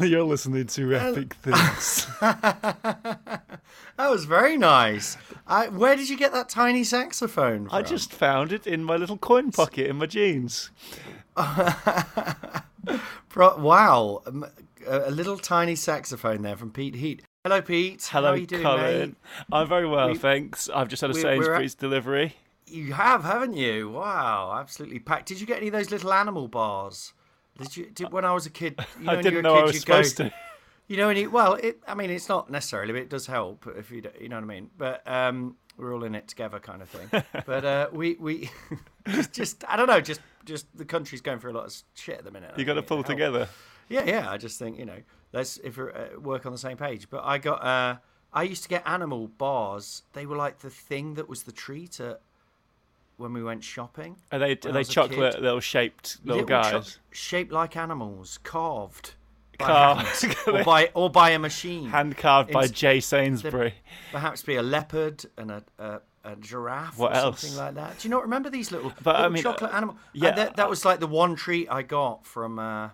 You're listening to uh, Epic Things. That was very nice. I, where did you get that tiny saxophone from? I just found it in my little coin pocket in my jeans. Pro- wow, a, a little tiny saxophone there from Pete Heat. Hello, Pete. Hello, How are you doing, Colin. mate? I'm very well, We- thanks. I've just had a we- we're at- Sainsbury's delivery. You have, haven't you? Wow, absolutely packed. Did you get any of those little animal bars? Did you? Did, when I was a kid, you know, I when didn't you know a I kid, was you'd go- to. You know, and it, well, it. I mean, it's not necessarily, but it does help if you, you know what I mean. But um, we're all in it together, kind of thing. but uh, we, we, just, just, I don't know, just, just the country's going through a lot of shit at the minute. You got to pull together. Yeah, yeah. I just think you know, let's if we uh, work on the same page. But I got, uh, I used to get animal bars. They were like the thing that was the treat at when we went shopping. Are they are they chocolate little shaped little, Little cho- guys? shaped like animals, carved. by Carved. hand, or by or by a machine. Hand carved by Jay Sainsbury. Perhaps be a leopard and a, a, a giraffe What or else? something like that. Do you not remember these little, But, I mean, chocolate uh, animal? yeah, that, that was like the one treat I got from. Uh,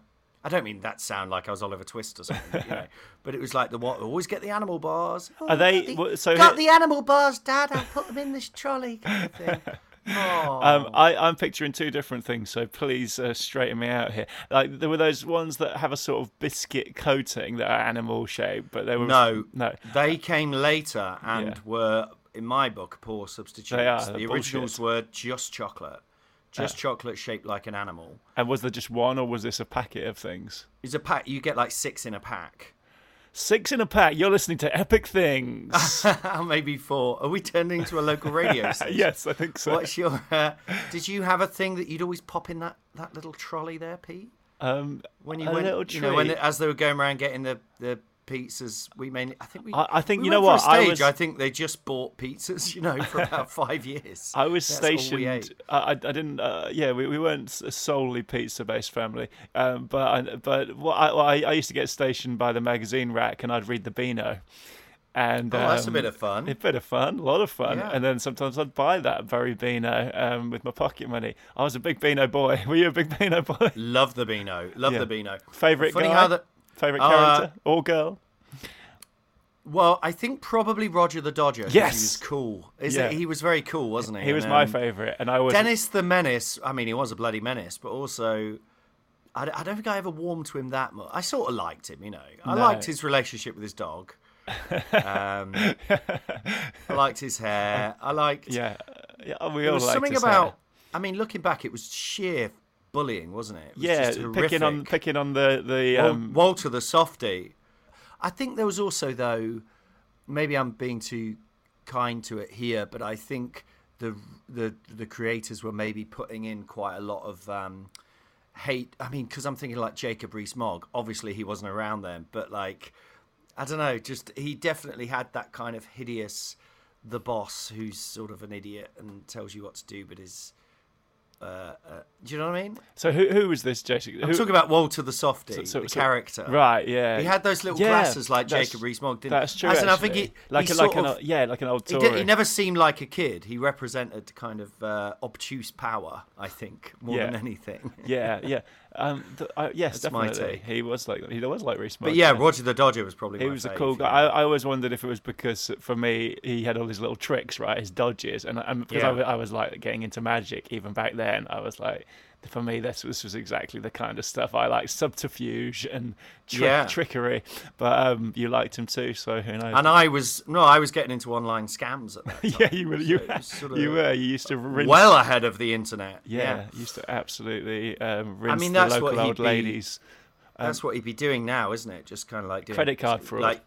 I don't mean that sound like I was Oliver Twist or something, you know, but it was like the one. Always get the animal bars. Oh, Are they- got the- so got here- the animal bars, Dad? I'll put them in this trolley kind of thing. Um, I, I'm picturing two different things, so please uh, straighten me out here. Like there were those ones that have a sort of biscuit coating that are animal shaped, but they were no, no. They came later and Yeah. were, in my book, poor substitutes. They are, the they're originals were just chocolate, just chocolate shaped like an animal. And was there just one, or was this a packet of things? It's a pack. You get like six in a pack. Six in a pack. You're listening to Epic Things. Maybe four. Are we turning to a local radio station? yes, I think so. What's your? Uh, did you have a thing that you'd always pop in that, that little trolley there, Pete? Um, When you a went, little you know, when as they were going around getting the the pizzas, we mainly. I think we. I- I think- we you know what, I stage, was- I think they just bought pizzas, you know, for about five years. I was That's stationed. I, I I didn't. Uh, yeah, we, we weren't a solely pizza-based family. Um, but I, but what I, what I I used to get stationed by the magazine rack, and I'd read the Beano. And Oh, that's a um, bit of fun. A bit of fun, a lot of fun. Yeah. And then sometimes I'd buy that very Beano um, with my pocket money. I was a big Beano boy. Were you a big Beano boy? Love the Beano. Love Yeah. the Beano. Favorite Funny guy? how that. Favorite Uh, character or girl? Well, I think probably Roger the Dodger. Yes. he was cool. Is Yeah. it? He was very cool, wasn't he? He was And, my um, favorite, and I was Dennis the Menace. I mean, he was a bloody menace, but also, I, I don't think I ever warmed to him that much. I sort of liked him, you know. I No. liked his relationship with his dog. Um, I liked his hair. I liked. Yeah, yeah. We There all was liked something about. hair. I mean, looking back, it was sheer bullying, wasn't it? it was Yeah, just picking on picking on the the um, Walter the softy. I think there was also though, maybe I'm being too kind to it here, but I think the the the creators were maybe putting in quite a lot of um, hate. I mean, because I'm thinking like Jacob Rees-Mogg. Obviously, he wasn't around then, but like, I don't know. Just he definitely had that kind of hideous, the boss who's sort of an idiot and tells you what to do, but is. Uh, uh, do you know what I mean? So who who was this Jason? I'm talking about Walter the Softy, so- the so- character. right? Yeah, He had those little Yeah, glasses like Jacob Rees-Mogg, didn't That's true. As I think he, like he a, like sort an old, yeah, like an old he, did, he never seemed like a kid. He represented kind of uh, obtuse power, I think, more than anything. Yeah, yeah. Um, th- uh, yes, That's definitely. He was like he was like Rees. But yeah, Roger the Dodger was probably He was a cool guy. I, I always wondered if it was because, for me, he had all his little tricks, right? His dodges, and, and because Yeah. wa- I was like getting into magic even back then. I was like, for me, this was, was exactly the kind of stuff I like: subterfuge and trick, Yeah. trickery. But um, you liked him too, so who knows? And I was no, I was getting into online scams at that time. yeah, you were. You, So sort you were. You used to rinse. well ahead of the internet. yeah, you used to absolutely um, rinse mean, the local old be- ladies. That's what he'd be doing now, isn't it? Just kind of like doing Credit card fraud. Like,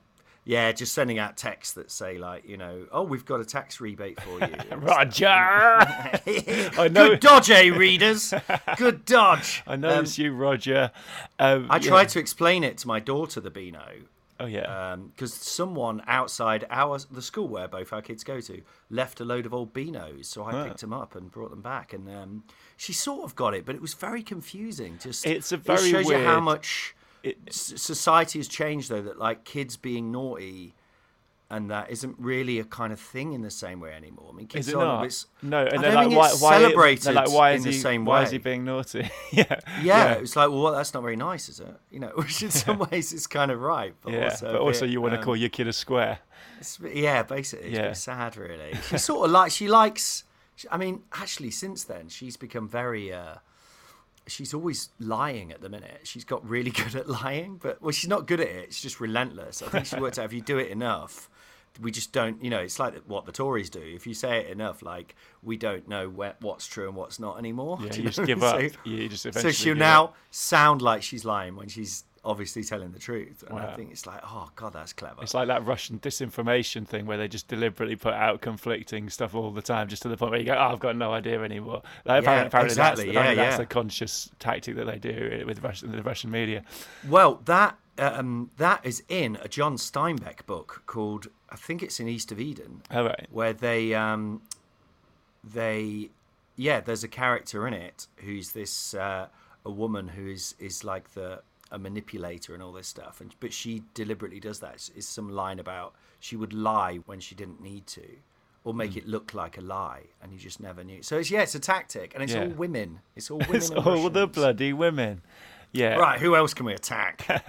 yeah, just sending out texts that say like, you know, oh, we've got a tax rebate for you. Roger. I know. Good dodge, eh, readers? Good dodge. I know Um, it's you, Roger. Um, I yeah. tried to explain it to my daughter, the Beano, Oh yeah. because someone outside our the school where both our kids go to left a load of old beanos, so I picked them up and brought them back, and um, she sort of got it, but it was very confusing. Just It's a it very shows you how weird- much It- society has changed, though. That like kids being naughty. And that isn't really a kind of thing in the same way anymore. I mean, kids Is it aren't not? No, and they're like, why, why, celebrated they're like, why in is the he, same why is he being naughty? yeah, Yeah, it was like, well, that's not very nice, is it? You know, which in some ways is kind of right, but yeah. also, But also, bit, you want to um, call your kid a square. It's, yeah, basically, it's Yeah. sad, really. She sort of like she likes. I mean, actually, since then, she's become very. Uh, she's always lying at the minute. She's got really good at lying, but well, she's not good at it. It's just relentless. I think she worked out if you do it enough, we just don't. You know, it's like what the Tories do. If you say it enough, like we don't know where, what's true and what's not anymore. Yeah, Do you just give up. So- You just so she'll now up. sound like she's lying when she's obviously telling the truth. And I think it's like, oh god, that's clever. It's like that Russian disinformation thing where they just deliberately put out conflicting stuff all the time, just to the point where you go, "Oh, I've got no idea anymore." Like, Yeah, apparently, apparently exactly. That's, Yeah, that's yeah. a conscious tactic that they do with Russian, the Russian media. Well, that um, that is in a John Steinbeck book called I think it's in East of Eden, All right. where they um, they yeah, there's a character in it who's this uh, a woman who is is like the a manipulator and all this stuff, and but she deliberately does that. It's, it's some line about she would lie when she didn't need to. Or make hmm. it look like a lie, and you just never knew. So it's yeah, it's a tactic, and it's Yeah. all women. It's all women. It's all the bloody women. Yeah. Right, who else can we attack?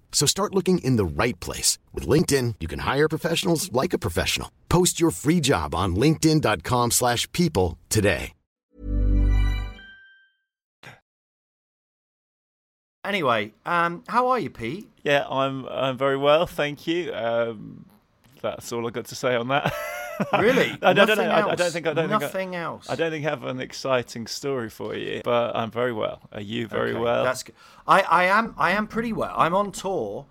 So start looking in the right place. With LinkedIn, you can hire professionals like a professional. Post your free job on linkedin.com/people slash people today. Anyway, um, how are you, Pete? Yeah, I'm I'm very well, thank you. Um, that's all I got to say on that. Really? I don't, I don't know. I, I don't think I don't think I, else. I don't think I have an exciting story for you, but I'm very well. Are you very Okay, well? That's good. I, I am. I am pretty well. I'm on tour.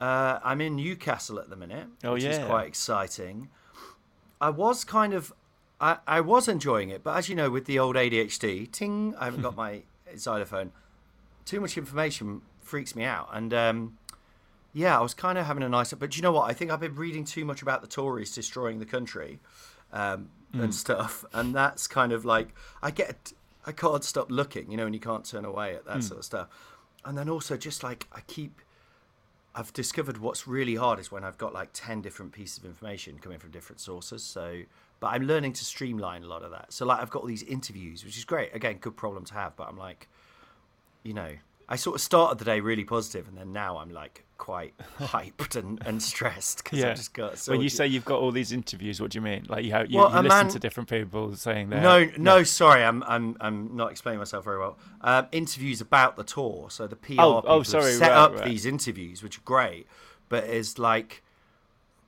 Uh, I'm in Newcastle at the minute, Oh, which is quite exciting. I was kind of, I, I was enjoying it, but as you know, with the old ADHD, ting, I haven't got my xylophone. Too much information freaks me out, and um, yeah, I was kind of having a nice. But you know what? I think I've been reading too much about the Tories destroying the country um, Hmm. and stuff, and that's kind of like I get. I can't stop looking, you know, and you can't turn away at that Hmm. sort of stuff. And then also, just like I keep, I've discovered what's really hard is when I've got like ten different pieces of information coming from different sources. So, but I'm learning to streamline a lot of that. So, like, I've got all these interviews, which is great. Again, good problem to have. But I'm like, you know, I sort of started the day really positive, and then now I'm like quite hyped and, and stressed because yeah. I've just got. So when you say you've got all these interviews, what do you mean? Like you have, you, Well, you listen man- to different people saying that. No, no, sorry, I'm I'm I'm not explaining myself very well. Um, interviews about the tour, so the PR Oh, people oh, sorry, set right, up right. these interviews, which are great, but it's like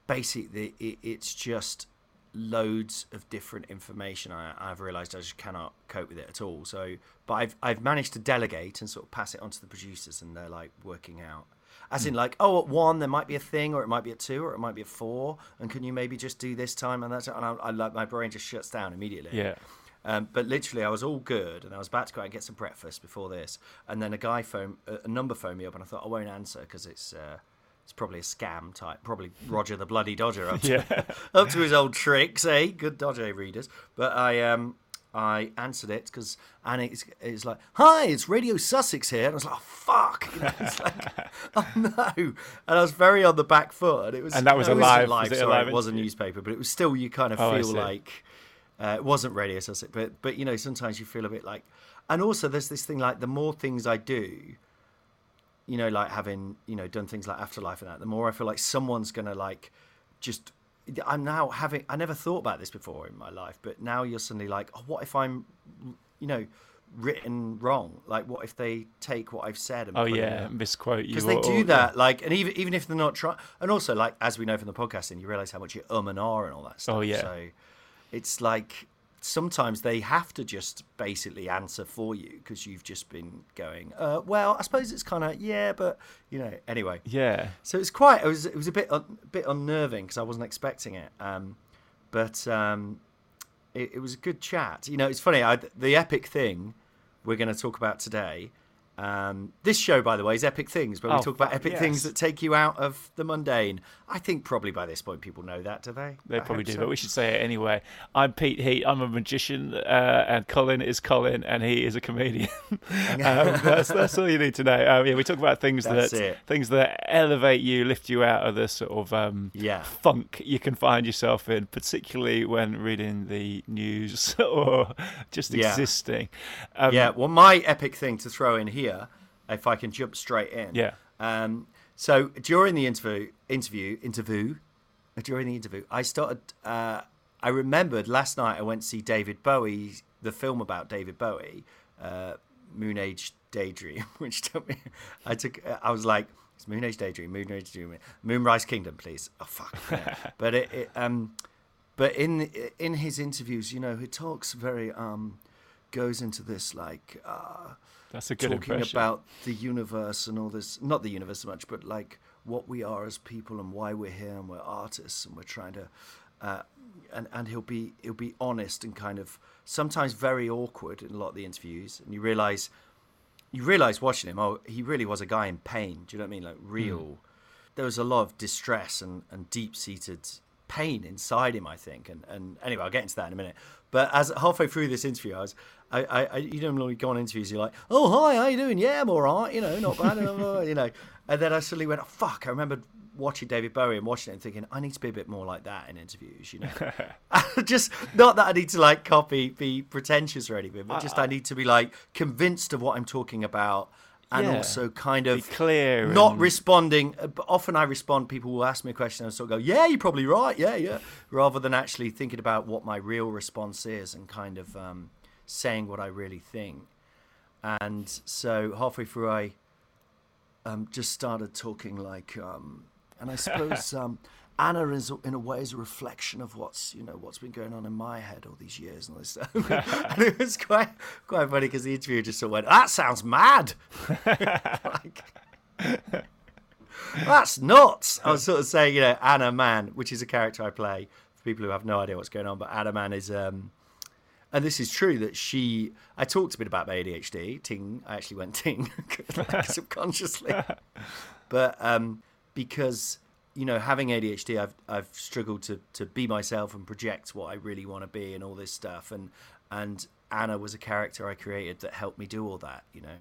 basically it, it's just loads of different information. I, I've realised I just cannot cope with it at all. So, but I've I've managed to delegate and sort of pass it on to the producers, and they're like working out. As Hmm. in, like, oh, at one there might be a thing, or it might be at two, or it might be at four, and can you maybe just do this time and that? time? And I, I like my brain just shuts down immediately. Yeah. Um, but literally, I was all good, and I was about to go out and get some breakfast before this, and then a guy phone, a a number phoned me up, and I thought I won't answer because it's uh, it's probably a scam type, probably Roger the bloody Dodger up to, Yeah. up to his old tricks, eh? Good Dodger readers. But I um I answered it because and it's, it's like, "Hi, it's Radio Sussex here," and I was like, oh, "Fuck!" You know, it's like, "Oh no!" And I was very on the back foot. And it was And that was no, a it wasn't live- live. was it a sorry, it was a newspaper, but it was still you kind of Oh, feel like uh, it wasn't Radio Sussex, but but you know sometimes you feel a bit like, and also there's this thing like the more things I do, you know, like having you know done things like Afterlife and that, the more I feel like someone's gonna like just. I'm now having. I never thought about this before in my life, but now you're suddenly like, oh, what if I'm, you know, written wrong? Like, what if they take what I've said and Oh yeah, misquote you. because they do that like and even even if they're not trying and also like as we know from the podcasting you realize how much you um and ah and all that stuff Oh, yeah. so it's like sometimes they have to just basically answer for you because you've just been going uh, well i suppose it's kind of yeah but you know anyway Yeah. so it's quite it was it was a bit a bit unnerving because i wasn't expecting it um but um it, it was a good chat you know it's funny I, the epic thing we're going to talk about today um, this show, by the way, is Epic Things, but we Oh, talk about epic yes. things that take you out of the mundane. I think probably by this point people know that, do they? They I probably do, so. but we should say it anyway. I'm Pete Heat. I'm a magician, uh, and Colin is Colin, and he is a comedian. um, that's, that's all you need to know. Um, yeah, we talk about things That's that it. things that elevate you, lift you out of the sort of um, Yeah. funk you can find yourself in, particularly when reading the news or just Yeah. existing. Um, yeah, well, my epic thing to throw in here, if I can jump straight in. Yeah. Um, so during the interview, interview, interview, during the interview, I started. Uh, I remembered last night I went to see David Bowie, the film about David Bowie, uh, Moon Age Daydream, which took me. I took. I was like, it's Moon Age Daydream, Moon Age Daydream, Moonrise Kingdom, please. Oh fuck. Yeah. but it, it, um, but in in his interviews, you know, he talks very um, goes into this like. Uh, that's a good talking impression. about the universe and all this not the universe so much but like what we are as people and why we're here and we're artists and we're trying to uh, and and he'll be he'll be honest and kind of sometimes very awkward in a lot of the interviews. And you realize you realize watching him oh he really was a guy in pain. Do you know what i mean? Like real. There was a lot of distress and, and deep-seated pain inside him i think. And, and anyway i'll get into that in a minute. But as halfway through this interview i was I, I, I you don't normally go on interviews you're like oh hi how you doing? Yeah i'm all right you know not bad you know. And then i suddenly went oh, fuck i remember watching david bowie and watching it and thinking i need to be a bit more like that in interviews you know. Just not that i need to like copy be pretentious or anything but just i need to be like convinced of what i'm talking about and Yeah. also kind of clear not and- responding. uh, often I respond. People will ask me a question, and sort of go, "Yeah, you're probably right. Yeah, yeah," rather than actually thinking about what my real response is and kind of um, saying what I really think. And so halfway through, I um, just started talking like, um, and I suppose um, Anna is in a way is a reflection of what's you know what's been going on in my head all these years and all this stuff. and it was quite quite funny because the interviewer just sort of went, "That sounds mad." like, that's nuts. I was sort of saying, you know, Anna Mann, which is a character I play for people who have no idea what's going on, but Anna Mann is um and this is true that she I talked a bit about my ADHD, ting, I actually went ting like subconsciously. But um because you know, having ADHD, I've I've struggled to to be myself and project what I really want to be and all this stuff. And and Anna was a character I created that helped me do all that. You know,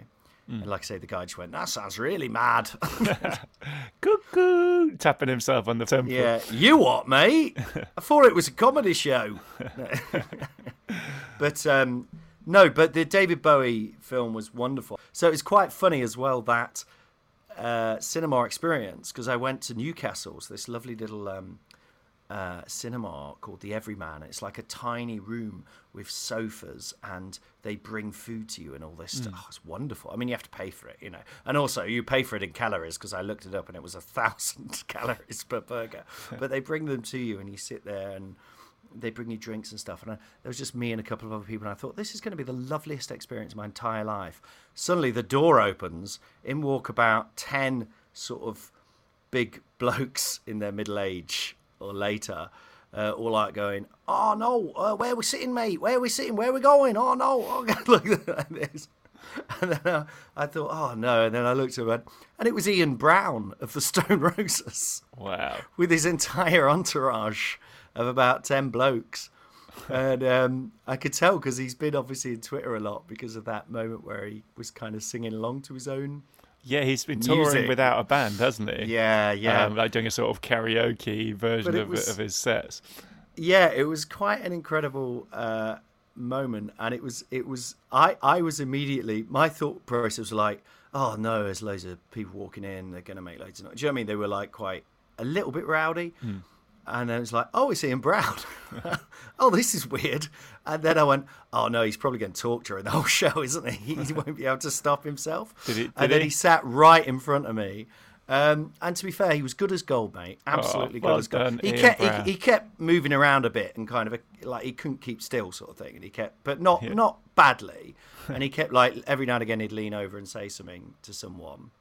and like I say, the guy just went, "That sounds really mad." Cuckoo! Tapping himself on the temple. yeah, you what, mate? I thought it was a comedy show. but um, no, but the David Bowie film was wonderful. So it's quite funny as well that uh, cinema experience because I went to Newcastle's, this lovely little um, uh, cinema called the Everyman. It's like a tiny room with sofas, and they bring food to you and all this stuff. Oh, it's wonderful. I mean, you have to pay for it, you know, and also you pay for it in calories because I looked it up and it was a thousand calories per burger. but they bring them to you, and you sit there and they bring you drinks and stuff. And I, there was just me and a couple of other people, and I thought this is going to be the loveliest experience of my entire life. Suddenly, the door opens. In walk about ten sort of big blokes in their middle age or later, uh, all like going, "Oh no, uh, where are we sitting, mate? Where are we sitting? Where are we going? Oh no!" Oh, God," look like this. And then uh, I thought, "Oh no!" And then I looked at it, and it was Ian Brown of the Stone Roses Wow. with his entire entourage of about 10 blokes. and um, I could tell because he's been obviously in Twitter a lot because of that moment where he was kind of singing along to his own. Yeah, he's been touring Music. without a band, hasn't he? Yeah, yeah, Um, like doing a sort of karaoke version of, was- of his sets. yeah. It was quite an incredible uh, moment, and it was it was I I was immediately my thought process was like, oh no, there's loads of people walking in, they're gonna make loads of noise. Do you know what I mean? They were like quite a little bit rowdy. And I was like, oh, it's Ian Brown. oh, this is weird. And then I went, oh, no, he's probably going to talk during the whole show, isn't he? He won't be able to stop himself. Did he- did and then he? he sat right in front of me. Um, and to be fair, he was good as gold, mate. Absolutely Oh, well good as gold. done, he Ian kept he, he kept moving around a bit and kind of like he couldn't keep still, sort of thing. And he kept, but not not badly. and he kept like every now and again he'd lean over and say something to someone,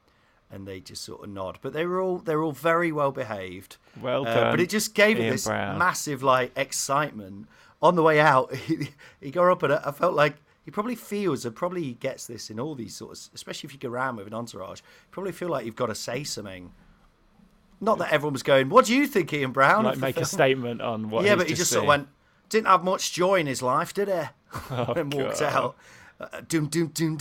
and they just sort of nod. But they were all they were all very well behaved. Well Uh, but it just gave it this Brown. massive like excitement on the way out. He, he got up and I felt like he probably feels and probably he gets this in all these sorts, especially if you go around with an entourage. You probably feel like you've got to say something. Not that everyone was going, "What do you think, Ian Brown?" Like make a statement on what. Yeah, but he just seen. sort of went, didn't have much joy in his life, did he? and walked God. out doom doom doom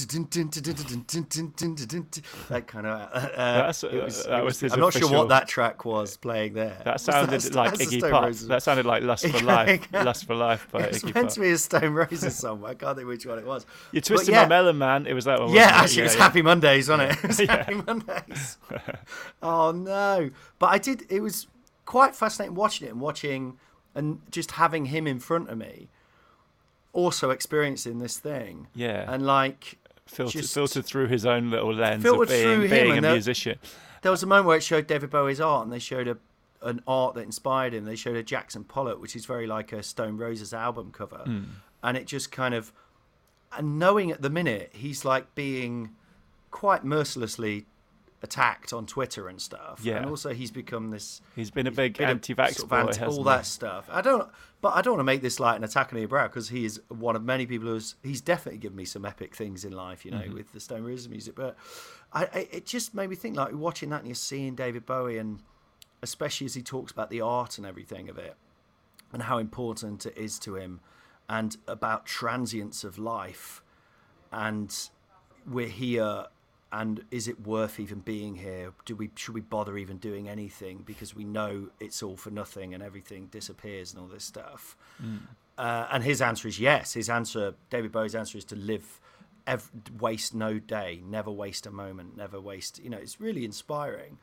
that kind of. That was I'm not sure what that track was playing there. That sounded like Iggy Pop. That sounded like Lust for Life. Lust for Life by it's Iggy Pop. meant to be a Stone Roses song. I can't think which one it was. You twisted twisting my melon, man. It was that one. Yeah, actually, it was. Happy Mondays, wasn't it? Happy Mondays. oh no! But I did. It was quite fascinating watching it and watching and just having him in front of me also experiencing this thing. Yeah. And like, Filtered, filtered through his own little lens of being, being a that- musician. there was a moment where it showed David Bowie's art, and they showed a an art that inspired him. They showed a Jackson Pollock, which is very like a Stone Roses album cover, Hmm. and it just kind of, and knowing at the minute he's like being quite mercilessly attacked on Twitter and stuff. Yeah. and also he's become this. He's been a big anti-vax sort of anti- all that stuff. I don't, but I don't want to make this like an attack on Ian Brown because he is one of many people who's he's definitely given me some epic things in life, you know, Mm-hmm. with the Stone Roses music. But I, I, it just made me think like watching that and you're seeing David Bowie and especially as he talks about the art and everything of it and how important it is to him and about transience of life and we're here and is it worth even being here? Do we should we bother even doing anything? Because we know it's all for nothing and everything disappears and all this stuff. Uh, and his answer is yes. His answer david bowie's answer is to live ev- waste no day never waste a moment never waste you know it's really inspiring.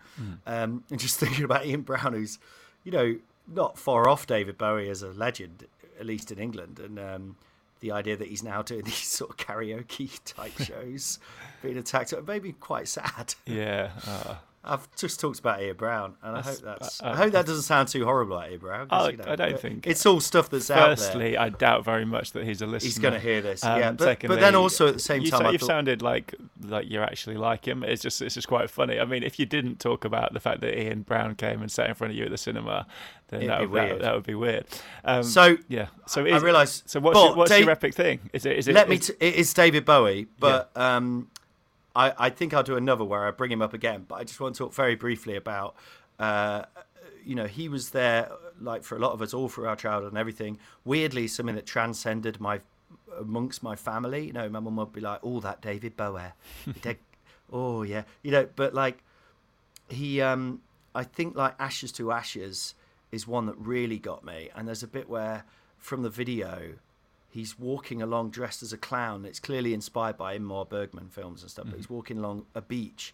Um, and just thinking about ian brown who's you know not far off david bowie as a legend at least in england. And um, the idea that he's now doing these sort of karaoke type shows, being attacked, it made me quite sad. Yeah. uh, I've just talked about Ian Brown, and I hope that's. uh, I hope that doesn't sound too horrible, like Ian Brown. I- you know, I don't think- it's all stuff that's out there. Firstly, I doubt very much that he's a listener. He's going to hear this, Um, yeah. But, secondly, but then also at the same you time, you've thought, sounded like like you actually like him. It's just it's just quite funny. I mean, if you didn't talk about the fact that Ian Brown came and sat in front of you at the cinema, then that would, that, that would be weird. Um, So, yeah. So I is, realise- So what's your, what's Dave- your epic thing? Is it is it? let me. T- it is David Bowie, but um, I, I think I'll do another where I bring him up again. But I just want to talk very briefly about. Uh, you know, he was there like for a lot of us all through our childhood and everything. Weirdly, something that transcended my amongst my family. You know, my mum would be like, "Oh, that David Bowie, oh yeah," you know. But like, he, um, I think like Ashes to Ashes is one that really got me. And there's a bit where from the video, he's walking along dressed as a clown. It's clearly inspired by Ingmar Bergman films and stuff. But he's walking along a beach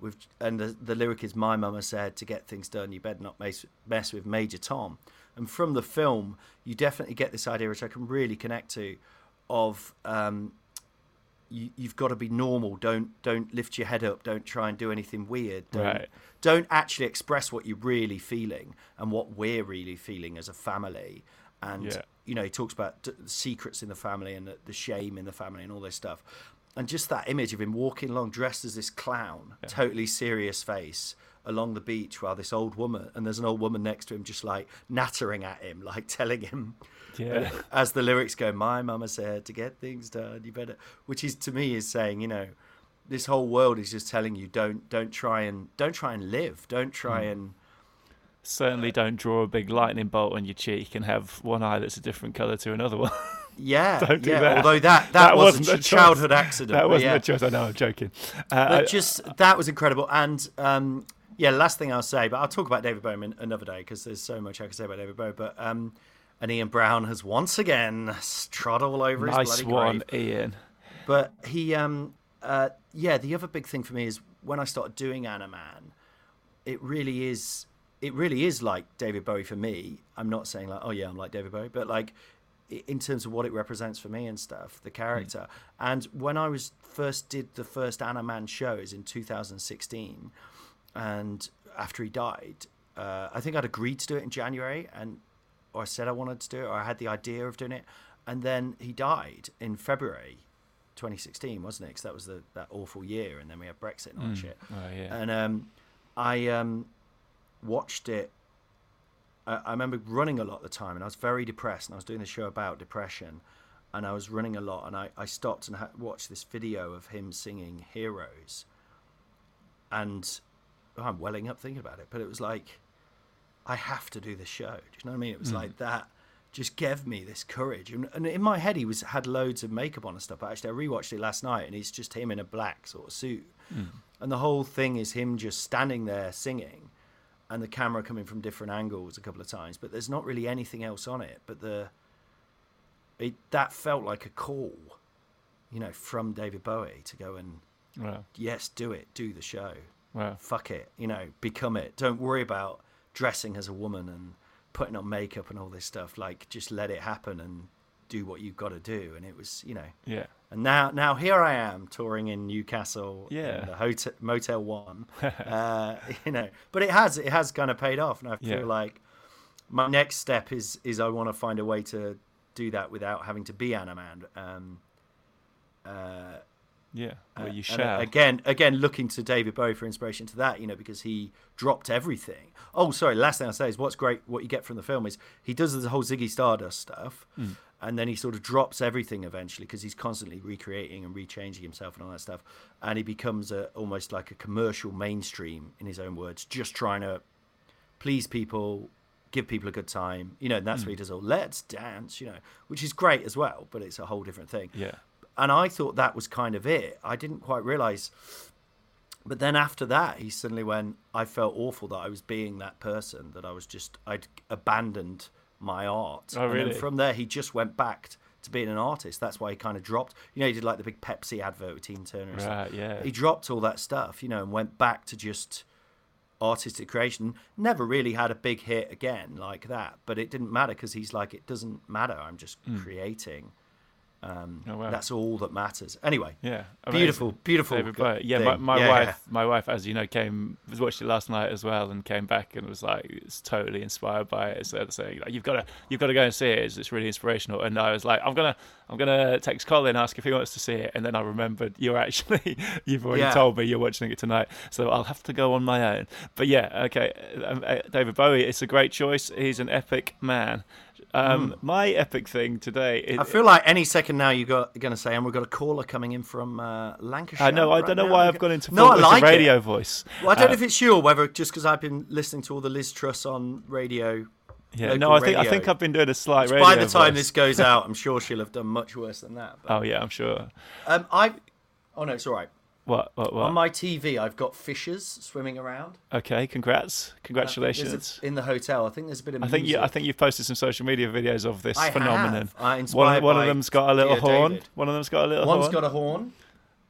with, and the, the lyric is, "My mama said to get things done, you better not mess, mess with Major Tom." And from the film, you definitely get this idea, which I can really connect to, of um, you, you've got to be normal. Don't don't lift your head up. Don't try and do anything weird. Don't, Right. don't actually express what you're really feeling and what we're really feeling as a family. And Yeah. you know, he talks about secrets in the family and the, the shame in the family and all this stuff. And just that image of him walking along dressed as this clown, totally serious face, along the beach while this old woman and there's an old woman next to him just like nattering at him, like telling him Yeah. as the lyrics go, "My mama said to get things done, you better," which is to me is saying, you know, this whole world is just telling you don't don't try and don't try and live, don't try Hmm. and Certainly, don't draw a big lightning bolt on your cheek and have one eye that's a different color to another one. Yeah, Don't do yeah. that. Although that that, That was wasn't a a ch- choice. childhood accident. that wasn't yeah. a choice. I know. I'm joking. Uh, But just that was incredible. And um, yeah, last thing I'll say, but I'll talk about David Bowman another day because there's so much I can say about David Bowie. But um, and Ian Brown has once again trod all over nice his bloody one, grave. Ian. But he, um, uh, yeah, the other big thing for me is when I started doing Anna Mann, it really is, it really is like David Bowie for me. I'm not saying like, oh yeah, I'm like David Bowie, but like in terms of what it represents for me and stuff, the character. And when I was first did the first Anna Mann shows in 2016, and after he died, uh, I think I'd agreed to do it in January, and or I said I wanted to do it, or I had the idea of doing it, and then he died in February 2016, wasn't it? Because that was the that awful year, and then we had Brexit and all that shit. Oh yeah. And um, I um, watched it. I, I remember running a lot at the time, and I was very depressed. And I was doing the show about depression, and I was running a lot. And I, I stopped and ha- watched this video of him singing "Heroes," and oh, I'm welling up thinking about it. But it was like, I have to do this show. Do you know what I mean? It was hmm. like that. Just gave me this courage, and, and in my head he was had loads of makeup on and stuff. But actually, I rewatched it last night, and he's just him in a black sort of suit, hmm. and the whole thing is him just standing there singing, and the camera coming from different angles a couple of times. But there's not really anything else on it. But the it that felt like a call, you know, from David Bowie to go and Wow. yes, do it, do the show Wow. fuck it, you know, become it. Don't worry about dressing as a woman and putting on makeup and all this stuff. Like, just let it happen and do what you've got to do. And it was, you know, Yeah. And now, now here I am touring in Newcastle, Yeah. in the hotel, Motel One, uh, you know. But it has, it has kind of paid off, and I feel Yeah. like my next step is, is I want to find a way to do that without having to be Anna Mann. Um, uh, Yeah. Well, you and shall. again, again, looking to David Bowie for inspiration to that, you know, because he dropped everything. Oh, sorry. Last thing I'll say is what's great, what you get from the film is he does the whole Ziggy Stardust stuff, Hmm. And then he sort of drops everything eventually because he's constantly recreating and rechanging himself and all that stuff, and he becomes a almost like a commercial mainstream in his own words, just trying to please people. Give people a good time, you know, and that's Hmm. where he does all "Let's dance," you know, which is great as well, but it's a whole different thing yeah. and I thought that was kind of it. I didn't quite realize. But then after that, he suddenly went. I felt awful that I was being that person. That I was just I'd abandoned my art. Oh, And really? then from there, he just went back to being an artist. That's why he kind of dropped. You know, he did like the big Pepsi advert with Tina Turner. And stuff. Right. Yeah. He dropped all that stuff, you know, and went back to just artistic creation. Never really had a big hit again like that, but it didn't matter because he's like, it doesn't matter. I'm just mm. creating. Um, Oh, wow. That's all that matters. Anyway, Yeah, beautiful, amazing. beautiful. Bowie. Yeah, my, thing. my Yeah, wife, yeah. my wife, as you know, came was watched it last night as well, and came back and was like, it's totally inspired by it. So saying like, you've got to, you've got to go and see it. It's, it's really inspirational. And I was like, I'm gonna, I'm gonna text Colin, ask if he wants to see it, and then I remembered you're actually, you've already Yeah. told me you're watching it tonight, so I'll have to go on my own. But yeah, okay, um, uh, David Bowie, it's a great choice. He's an epic man. Um, My epic thing today. Is. I feel like any second now you're going to say, and we've got a caller coming in from uh, Lancashire. I know. I right don't know now. why I've gone into No, I like the it. radio voice. Well, I don't Uh, know if it's you or whether just because I've been listening to all the Liz Truss on radio. Yeah, no, I think I think I've been doing a slight Which radio. by the time voice. this goes out, I'm sure she'll have done much worse than that. But, Oh yeah, I'm sure. um, I. Oh no, it's all right. What? What? What? On my TV, I've got fishes swimming around. okay, congrats, I congratulations. a- in the hotel. I think there's a bit of. I think you, I think you've posted some social media videos of this I phenomenon. have. One, inspired one of by them's got a little horn. David. One of them's got a little One's horn. got a horn.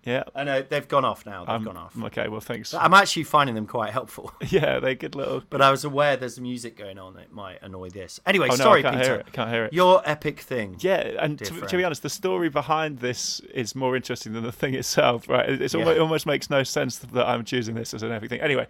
Yeah. I know they've gone off now. They've Um, gone off. Okay, well, thanks. I'm actually finding them quite helpful. yeah, they're good little. But I was aware there's music going on that might annoy this. Anyway, Oh no, sorry, I can't Peter. hear it. Can't hear it. Your epic thing. Yeah, and to, to be honest, the story behind this is more interesting than the thing itself, right? It- It's Yeah. almost, it almost makes no sense that I'm choosing this as an epic thing. Anyway,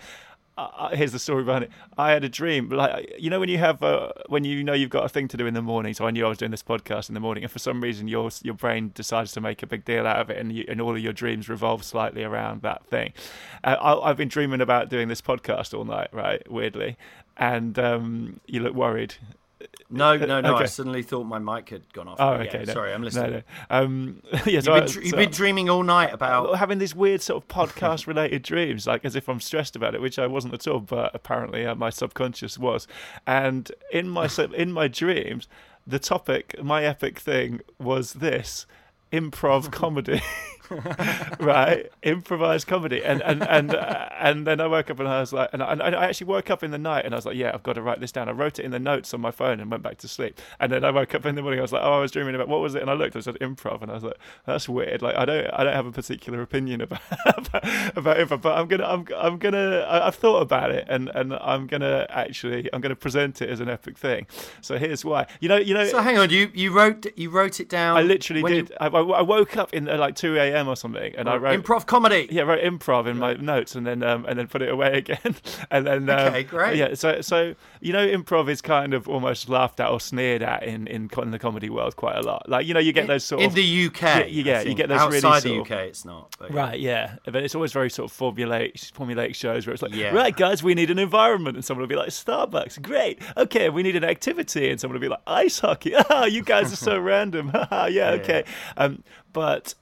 uh, here's the story behind it. I had a dream, like you know when you have uh, when you know you've got a thing to do in the morning. So I knew I was doing this podcast in the morning, and for some reason your your brain decides to make a big deal out of it, and you, and all of your dreams revolve slightly around that thing. Uh, I, I've been dreaming about doing this podcast all night, right? Weirdly, and um, you look worried. No, no, no. Okay. I suddenly thought my mic had gone off. Oh, Yeah, okay. no, sorry, I'm listening. no. Um, yeah, so You've, been, dr- you've been dreaming all night about. Having these weird sort of podcast related dreams, like as if I'm stressed about it, which I wasn't at all, but apparently uh, my subconscious was. And in my in my dreams, the topic, my epic thing, was this improv comedy. right, improvised comedy, and and and uh, and then I woke up and I was like, and I, and I actually woke up in the night and I was like, yeah, I've got to write this down. I wrote it in the notes on my phone and went back to sleep. And then I woke up in the morning, I was like, oh, I was dreaming about what was it? And I looked, it said improv, and I was like, that's weird. Like I don't, I don't have a particular opinion about about, about improv, but I'm gonna, I'm, I'm gonna, I, I've thought about it, and and I'm gonna actually, I'm gonna present it as an epic thing. So here's why. You know, you know. So hang on, you you wrote you wrote it down. I literally when you- did. I, I I woke up in like 2 a.m. or something, and I wrote improv comedy. yeah, I wrote improv in my notes and then um, and then put it away again. and then um, Okay, great. Yeah, so so you know, improv is kind of almost laughed at or sneered at in in, in the comedy world quite a lot. Like you know, you get those sort in of in the UK. Yeah, yeah, you get those really outside the sort of- UK. It's not. but. Right, yeah, but it's always very sort of formulaic, formulaic shows where it's like, Yeah. right, guys, we need an environment, and someone will be like, Starbucks, great, okay, we need an activity, and someone will be like, ice hockey, ah, you guys are so random, yeah, okay, um, but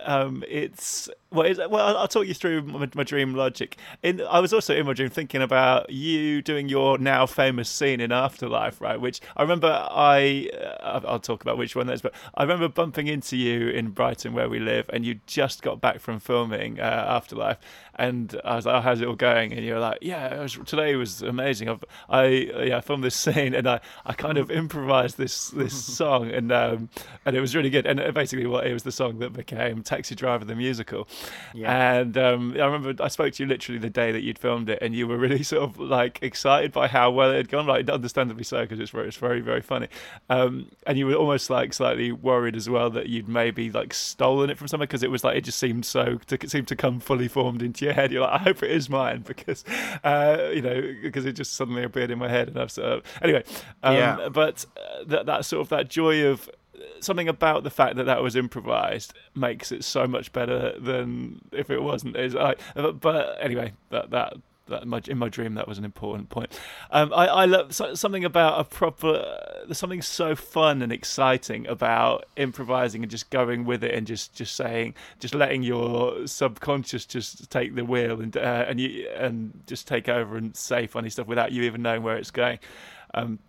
um, it's well, it's, well, I'll- talk you through my, my dream logic. In, I was also in my dream thinking about you doing your now famous scene in Afterlife, right? Which I remember I, uh, I'll- talk about which one that is, but I remember bumping into you in Brighton where we live, and you just got back from filming uh, Afterlife, and I was like, oh, "How's it all going?" And you were like, "Yeah, it was, today was amazing. I've, I yeah, I filmed this scene, and I, I kind of improvised this this song, and um, and it was really good. And basically, what it was the song that became Taxi Driver the musical. Yeah. And um, I remember I spoke to you literally the day that you'd filmed it, and you were really sort of like excited by how well it had gone, like understandably so, because it's very, it's very, very funny. Um, and you were almost like slightly worried as well that you'd maybe like stolen it from someone because it was like it just seemed so to it seemed to come fully formed into your head. You're like, I hope it is mine because uh, you know because it just suddenly appeared in my head, and I've sort of anyway. Um, Yeah. But uh, that that sort of that joy of something about the fact that that was improvised makes it so much better than if it wasn't. Is like, but, anyway, that that. That in my, in my dream, that was an important point. Um, I, I love so, something about a proper. there's something so fun and exciting about improvising and just going with it and just, just saying, just letting your subconscious just take the wheel and uh, and you and just take over and say funny stuff without you even knowing where it's going. Um,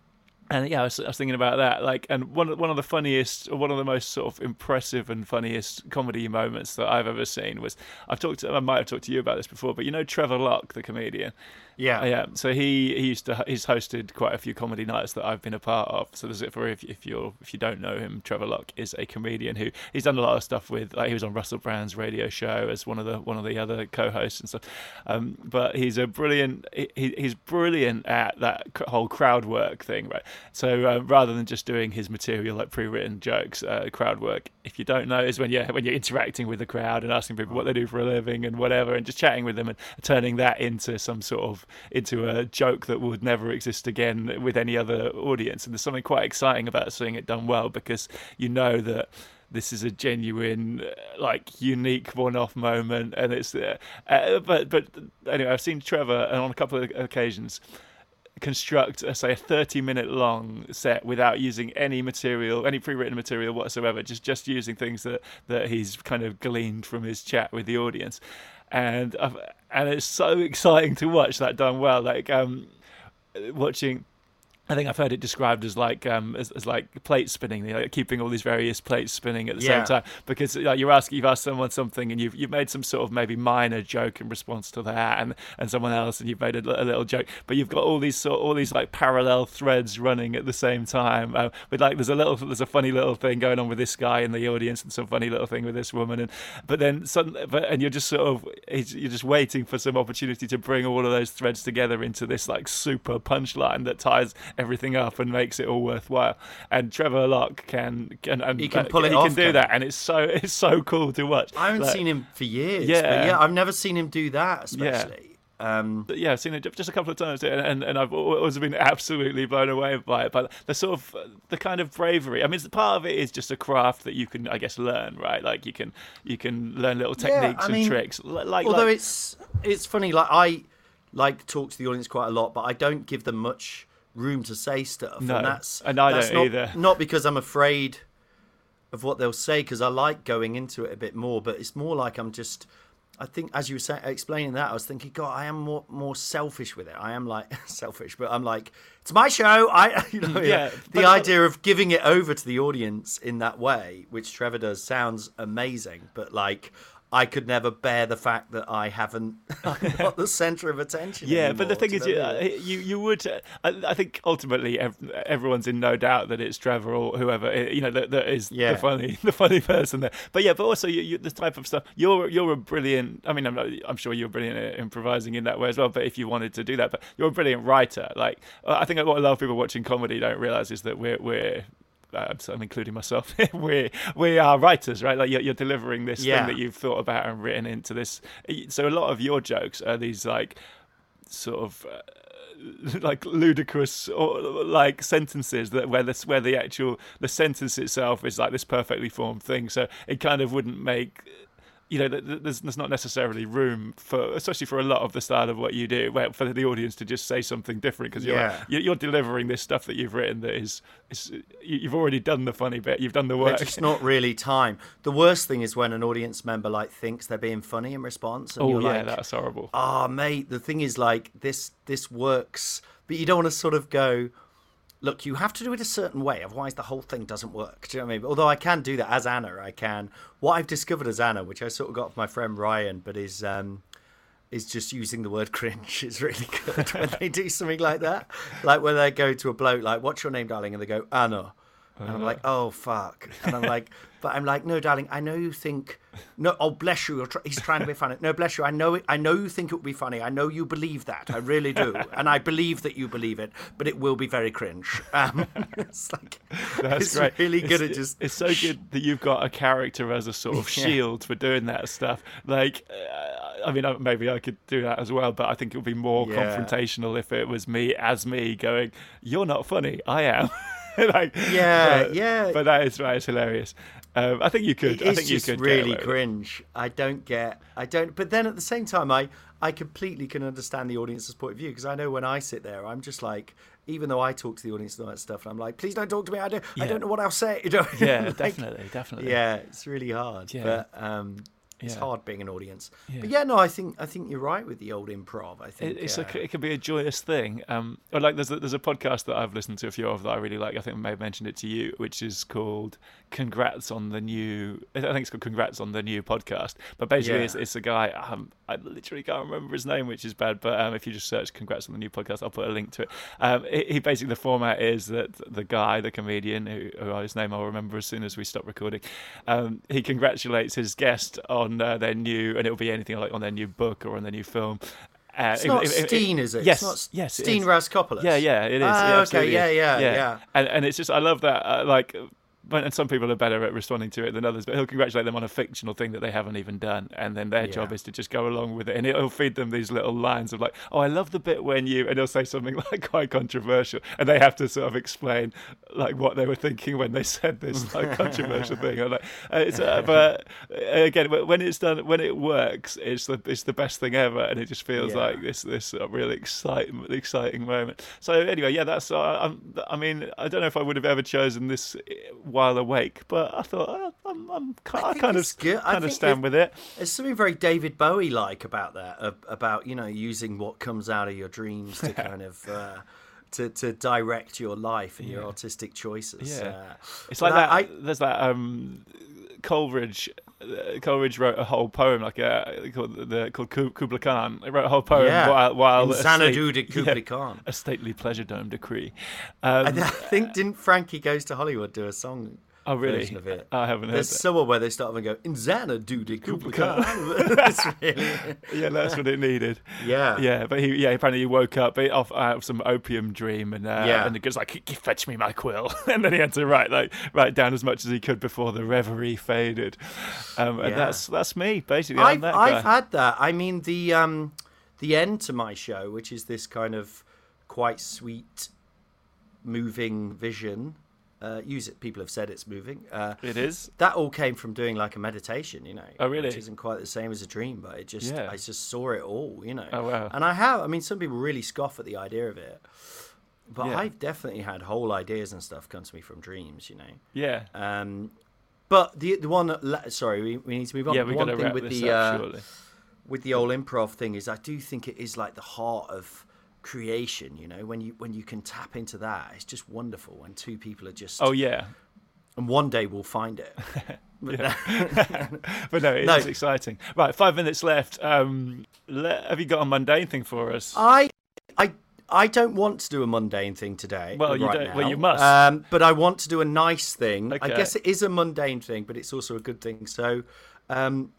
and yeah, I was, I was thinking about that. Like, and one one of the funniest, one of the most sort of impressive and funniest comedy moments that I've ever seen was I've talked. To, I might have talked to you about this before, but you know Trevor Lock, the comedian. Yeah. Uh, yeah. So he, he used to he's hosted quite a few comedy nights that I've been a part of. So there's it for if if you if you don't know him, Trevor Lock is a comedian who he's done a lot of stuff with. Like he was on Russell Brand's radio show as one of the one of the other co-hosts and stuff. Um, but he's a brilliant. He, he's brilliant at that whole crowd work thing, right? So uh, rather than just doing his material like pre-written jokes, uh, crowd work, if you don't know, is when you when you're interacting with the crowd and asking people what they do for a living and whatever, and just chatting with them and turning that into some sort of into a joke that would never exist again with any other audience. And there's something quite exciting about seeing it done well because you know that this is a genuine, uh, like, unique one-off moment, and it's. Uh, uh, but but anyway, I've seen Trevor and on a couple of occasions construct, uh, say, a 30-minute long set without using any material, any pre-written material whatsoever, just just using things that that he's kind of gleaned from his chat with the audience, and I've, and it's so exciting to watch that done well. Like um, watching. I think I've heard it described as like um, as, as like plate spinning, you know, like keeping all these various plates spinning at the Yeah. same time. Because like, you're asking, you've asked someone something, and you've you've made some sort of maybe minor joke in response to that, and, and someone else, and you've made a, a little joke, but you've got all these sort all these like parallel threads running at the same time. Uh, with like there's a little there's a funny little thing going on with this guy in the audience, and some funny little thing with this woman, and but then suddenly, but and you're just sort of you're just waiting for some opportunity to bring all of those threads together into this like super punchline that ties everything up and makes it all worthwhile. And Trevor Lock can can and He can uh, pull it he off, can do can that, he? and it's so it's so cool to watch. I haven't Like, seen him for years. Yeah. Yeah. yeah, I've never seen him do that, Yeah. especially. Um, But yeah, I've seen it just a couple of times, and, and, and I've always been absolutely blown away by it. But the sort of the kind of bravery. I mean, part of it is just a craft that you can, I guess, learn, right? Like you can you can learn little techniques I and mean, tricks. Like, although like, it's it's funny, like I like talk to the audience quite a lot, but I don't give them much room to say stuff. No, and that's and I that's don't not, either. Not because I'm afraid of what they'll say, because I like going into it a bit more. But it's more like I'm just. I think as you were saying, explaining that, I was thinking, God, I am more more selfish with it. I am like selfish, but I'm like, it's my show. I, you know, Yeah, the idea of giving it over to the audience in that way, which Trevor does, sounds amazing. But like, I could never bear the fact that I haven't, I'm not the center of attention. Yeah, but the thing is, you you, know what I mean? uh, you you would. uh, I, I think ultimately ev- everyone's in no doubt that it's Trevor or whoever uh, you know that, that is Yeah. the funny the funny person there. But yeah, but also you, you, the type of stuff you're you're a brilliant. I mean, I'm not, I'm sure you're brilliant at improvising in that way as well. But if you wanted to do that, but you're a brilliant writer. Like I think what a lot of people watching comedy don't realize is that we're we're. Uh, I'm including myself. we we are writers, right? Like you're, you're delivering this Yeah. thing that you've thought about and written into this. So a lot of your jokes are these like sort of uh, like ludicrous or like sentences that where this where the actual the sentence itself is like this perfectly formed thing so it kind of wouldn't make you know, th- th- there's, there's not necessarily room for, especially for a lot of the style of what you do, for the audience to just say something different because you're, Yeah. you're you're delivering this stuff that you've written that is, is you- you've already done the funny bit, you've done the work. It's not really time. The worst thing is when an audience member like thinks they're being funny in response, and oh you're yeah, like, that's horrible. "Ah, mate." The thing is, like this, this works, but you don't want to sort of go, "Look, you have to do it a certain way, otherwise the whole thing doesn't work." Do you know what I mean? Although I can do that as Anna, I can. What I've discovered as Anna, which I sort of got from my friend Ryan, but is um, is just using the word cringe is really good when they do something like that. Like when they go to a bloke, like, "What's your name, darling?" and they go, "Anna." And I'm like, oh fuck, and I'm like, but I'm like, no, darling, I know you think, no, oh bless you, tr- he's trying to be funny. No, bless you, I know, it, I know you think it would be funny. I know you believe that, I really do, and I believe that you believe it, but it will be very cringe. Um, it's like, That's it's great. really good it's, at just. It's so good that you've got a character as a sort of Yeah. shield for doing that stuff. Like, uh, I mean, maybe I could do that as well, but I think it would be more Yeah. confrontational if it was me as me going, "You're not funny, I am." like, Yeah, but, yeah. But that is right. It's hilarious. Um, I think you could. It I think you could really cringe. I don't get. I don't. But then at the same time, I I completely can understand the audience's point of view because I know when I sit there, I'm just like, even though I talk to the audience and all that stuff, and I'm like, please don't talk to me. I don't. I don't know what I'll say. You know? Yeah, Like, definitely, definitely. Yeah, it's really hard. Yeah. But um, it's Yeah. hard being an audience. Yeah. But yeah, no, I think I think you're right with the old improv. I think It, it's uh, a, it can be a joyous thing. Um, or like there's a, there's a podcast that I've listened to a few of that I really like. I think I may have mentioned it to you, which is called "Congrats on the New." I think it's called "Congrats on the New Podcast." But basically, Yeah. it's, it's a guy. Um, I literally can't remember his name, which is bad. But um, if you just search "Congrats on the New Podcast," I'll put a link to it. Um, he, he basically the format is that the guy, the comedian, who, who his name I'll remember as soon as we stop recording, um, he congratulates his guest on uh, their new, and it'll be anything like on their new book or on their new film. Uh, It's if- not if- Steen, is it? Yes, It's not yes, it Steen. Raskopoulos. Yeah, yeah, it is. Ah, It okay, absolutely yeah, yeah, yeah. And and it's just I love that. Uh, like, and some people are better at responding to it than others. But he'll congratulate them on a fictional thing that they haven't even done, and then their job is to just go along with it. And he'll feed them these little lines of like, "Oh, I love the bit when you," and he'll say something like quite controversial, and they have to sort of explain like what they were thinking when they said this like controversial thing. Or, like, uh, it's, uh, but uh, again, when it's done, when it works, it's the it's the best thing ever, and it just feels Yeah. like this this really exciting exciting moment. So anyway, yeah, that's uh, I'm, I mean, I don't know if I would have ever chosen this uh, while awake, but I thought uh, I'm, I'm ki- I, kind of good. Kind of stand with it. There's something very David Bowie like about that, about you know using what comes out of your dreams to kind of uh, to to direct your life and your Yeah. artistic choices. Yeah. Uh, It's like that. I, there's that um, Coleridge. Uh, Coleridge wrote a whole poem, like a called the called Kubla Khan. He wrote a whole poem Yeah. while while. Xanadu de Kubla Khan. a stately pleasure dome decree. Um, I think didn't Frankie Goes to Hollywood do a song? Oh really? of it? I haven't heard There's that. somewhere where they start off and go in Xanadu de Kubla Khan. it's really, yeah, that's what it needed. yeah, Yeah, but he yeah apparently he woke up off out of some opium dream and uh, Yeah. and he goes like fetch me my quill and then he had to write like write down as much as he could before the reverie faded, um, and Yeah. that's that's me basically. I've, I've had that. I mean, the um, the end to my show, which is this kind of quite sweet, moving vision. Uh, use it. People have said it's moving. Uh, It is. that all came from doing like a meditation, you know. Oh, really? Which isn't quite the same as a dream, but it just Yeah. I just saw it all, you know. Oh, wow. And I have. I mean, some people really scoff at the idea of it. but Yeah. I've definitely had whole ideas and stuff come to me from dreams. You know. Yeah. Um, but the the one that sorry we, we need to move on. yeah, one got to thing wrap with this the up uh, with the old improv thing is I do think it is like the heart of creation. You know, when you when you can tap into that, it's just wonderful. When two people are just Oh yeah. and one day we'll find it. But But no, it's No. exciting. Right, five minutes left. Um, le- have you got a mundane thing for us? I I I don't want to do a mundane thing today. Well, you don't- well, you must. Um, but I want to do a nice thing. I guess it is a mundane thing, but it's also a good thing. So, um,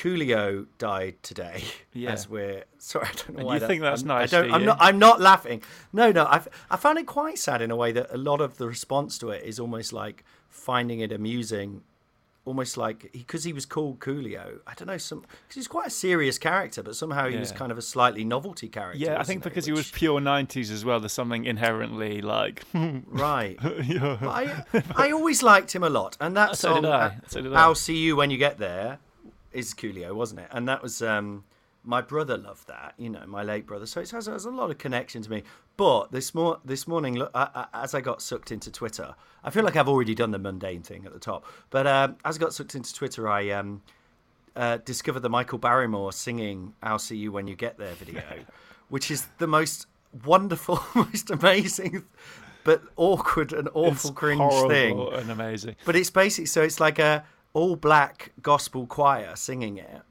Coolio died today. Yeah. As we're sorry, I don't know And why. you that- think that's I'm, nice I don't, I'm you? not. I'm not laughing. No, no. I I found it quite sad in a way that a lot of the response to it is almost like finding it amusing. Almost like because he, was called Coolio, I don't know some because he's quite a serious character, but somehow he was kind of a slightly novelty character. yeah, I think he? because he was pure '90s as well. There's something inherently like. right. yeah. I I always liked him a lot, and that So I. uh, So. "I'll See You When You Get There," is Coolio, wasn't it? And that was um, my brother loved that. You know, my late brother. So it has, has a lot of connection to me. But this mor- this morning, look, I, I, as I got sucked into Twitter, I feel like I've already done the mundane thing at the top. But um, as I got sucked into Twitter, I um, uh, discovered the Michael Barrymore singing "I'll See You When You Get There" video, which is the most wonderful, most amazing, but awkward and awful It's cringe thing. and amazing. But it's basically so it's like a all black gospel choir singing it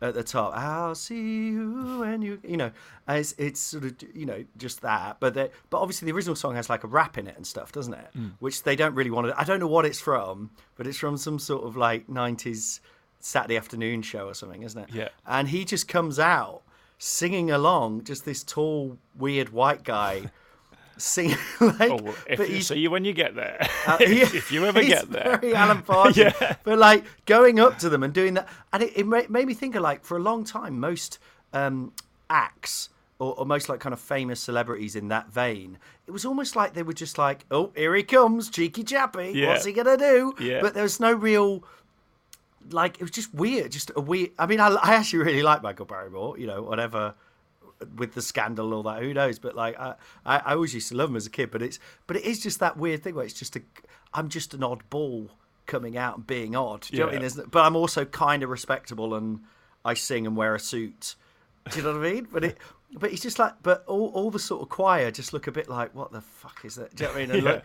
at the top. I'll see you when you you know. It's it's sort of you know just that, but the, but obviously the original song has like a rap in it and stuff, doesn't it? Mm. Which they don't really want to. I don't know what it's from, but it's from some sort of like nineties Saturday afternoon show or something, isn't it? Yeah. And he just comes out singing along, just this tall weird white guy. Singing like, Oh, well, if but you see you when you get there. uh, if, yeah, if you ever get there. very Alan Partridge. Yeah. But like going up to them and doing that, and it, it made me think of like for a long time, most um, acts or, or most like kind of famous celebrities in that vein, it was almost like they were just like, oh, here he comes, cheeky chappy. Yeah. What's he gonna do? Yeah. But there was no real. Like it was just weird, just a weird. I mean, I, I actually really like Michael Barrymore. You know, whatever with the scandal and all that. Who knows? But like, I, I, I always used to love him as a kid. But it's, but it is just that weird thing where it's just a, I'm just an oddball coming out and being odd. Do you know what I mean? Yeah. There's, but I'm also kind of respectable and I sing and wear a suit. Do you know what I mean? But it, but it's just like, but all, all the sort of choir just look a bit like, what the fuck is that? Do you know what I mean? And Yeah, look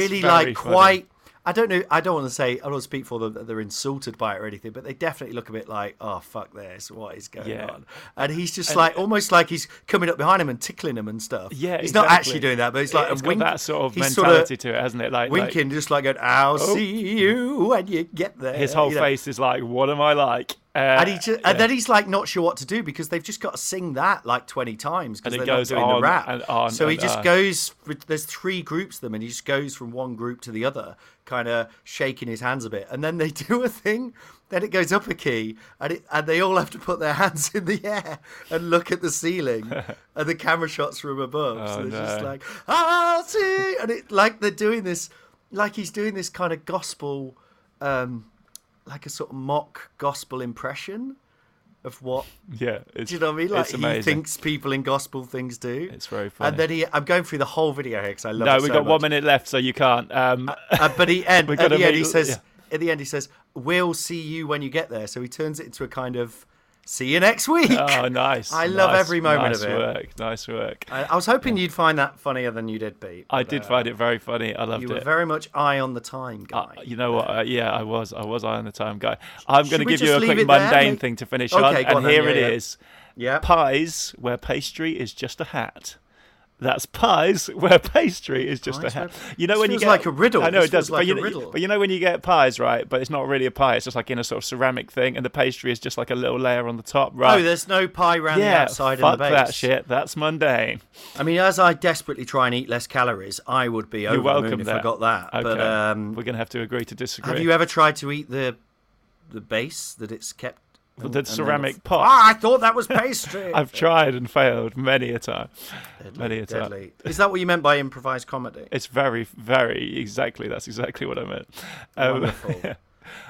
really like funny. quite. I don't know. I don't want to say. I don't want to speak for them that they're insulted by it or anything, but they definitely look a bit like, "Oh fuck this! What is going Yeah. on?" And he's just And- like, almost like he's coming up behind him and tickling him and stuff. Yeah, he's not actually doing that, but he's like it's wink. that sort of mentality to it, hasn't it? Like, like winking, just like going, "I'll oh. see you when you get there." his whole you know. face is like, "What am I like?" Uh, And, he just, yeah. and then he's like not sure what to do because they've just got to sing that like 20 times because they're not doing the rap. and on so he just on. goes, there's three groups of them and he just goes from one group to the other, kind of shaking his hands a bit. And then they do a thing, then it goes up a key and, it, and they all have to put their hands in the air and look at the ceiling and the camera shots from above. so Oh, they're just like, I'll see. And it like they're doing this, like he's doing this kind of gospel, um, like a sort of mock gospel impression of what yeah, it's, do you know what I mean? Like he thinks people in gospel things do. It's very funny. And then he, I'm going through the whole video here because I love no, we've so got one minute left, so you can't. Um, Uh, but he end, at the end he says, yeah. at the end he says, "We'll see you when you get there." So he turns it into a kind of, "See you next week." oh, nice. I love nice, every moment nice of it. Nice work, nice work. I, I was hoping you'd find that funnier than you did, Pete. I did uh, find it very funny. I loved You were it. very much eye on the time Uh, guy. you know what? Uh, yeah, I was. I was eye on the time guy. I'm going to give you a quick it there? mundane thing to finish Okay, on, and then, here yeah, it yeah. is: yeah. pies where pastry is just a hat. That's pies where pastry is just Pies a where- You know This when you get like a riddle. I know This it does, like but, you a know, riddle. but you know when you get pies, right? But it's not really a pie. It's just like in a sort of ceramic thing, and the pastry is just like a little layer on the top, right? Oh, there's no pie around yeah, the outside fuck the base. that shit. That's mundane. I mean, as I desperately try and eat less calories, I would be over You're the moon welcome. if. I got that. Okay. But um, we're going to have to agree to disagree. have you ever tried to eat the the base that it's kept? The and- ceramic pot? Ah, I thought that was pastry. I've tried and failed many a time. Deadly, many a time. Is that what you meant by improvised comedy? It's very, very exactly. That's exactly what I meant. Um, Wonderful.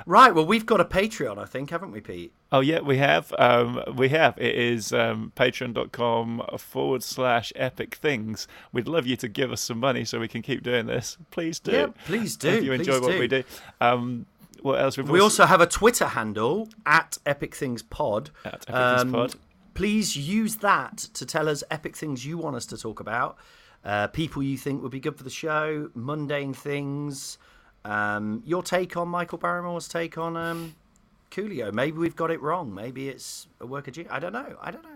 Right. Well, we've got a Patreon, I think, haven't we, Pete? Oh yeah, we have. Um, we have. It is um, patreon.com forward slash epic things. We'd love you to give us some money so we can keep doing this. Please do. Yeah, please do. If you enjoy please what we do. Um, what else? We've We also have a Twitter handle at Epic Things Pod. At Epic Things Pod. Please use that to tell us epic things you want us to talk about, uh, people you think would be good for the show, mundane things. Um, your take on Michael Barrymore's take on um, Coolio. Maybe we've got it wrong. Maybe it's a work of genius. I don't know. I don't know.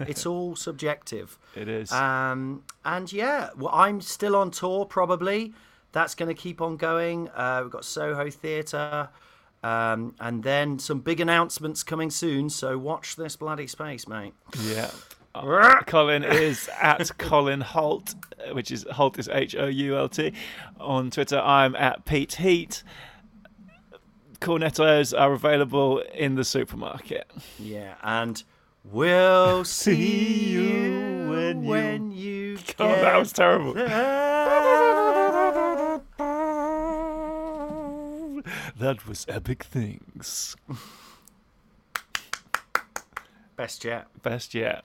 It's all subjective. It is. Um, and yeah, well, I'm still on tour. Probably that's going to keep on going. Uh, we've got Soho Theatre, um, and then some big announcements coming soon. So watch this bloody space, mate. Yeah. Colin is at Colin Hoult, which is Hoult is H O U L T. On Twitter, I'm at Pete Heat. Cornettos are available in the supermarket. Yeah, and we'll see, you when you- you. God, that was terrible. That was epic things. Best yet. Best yet.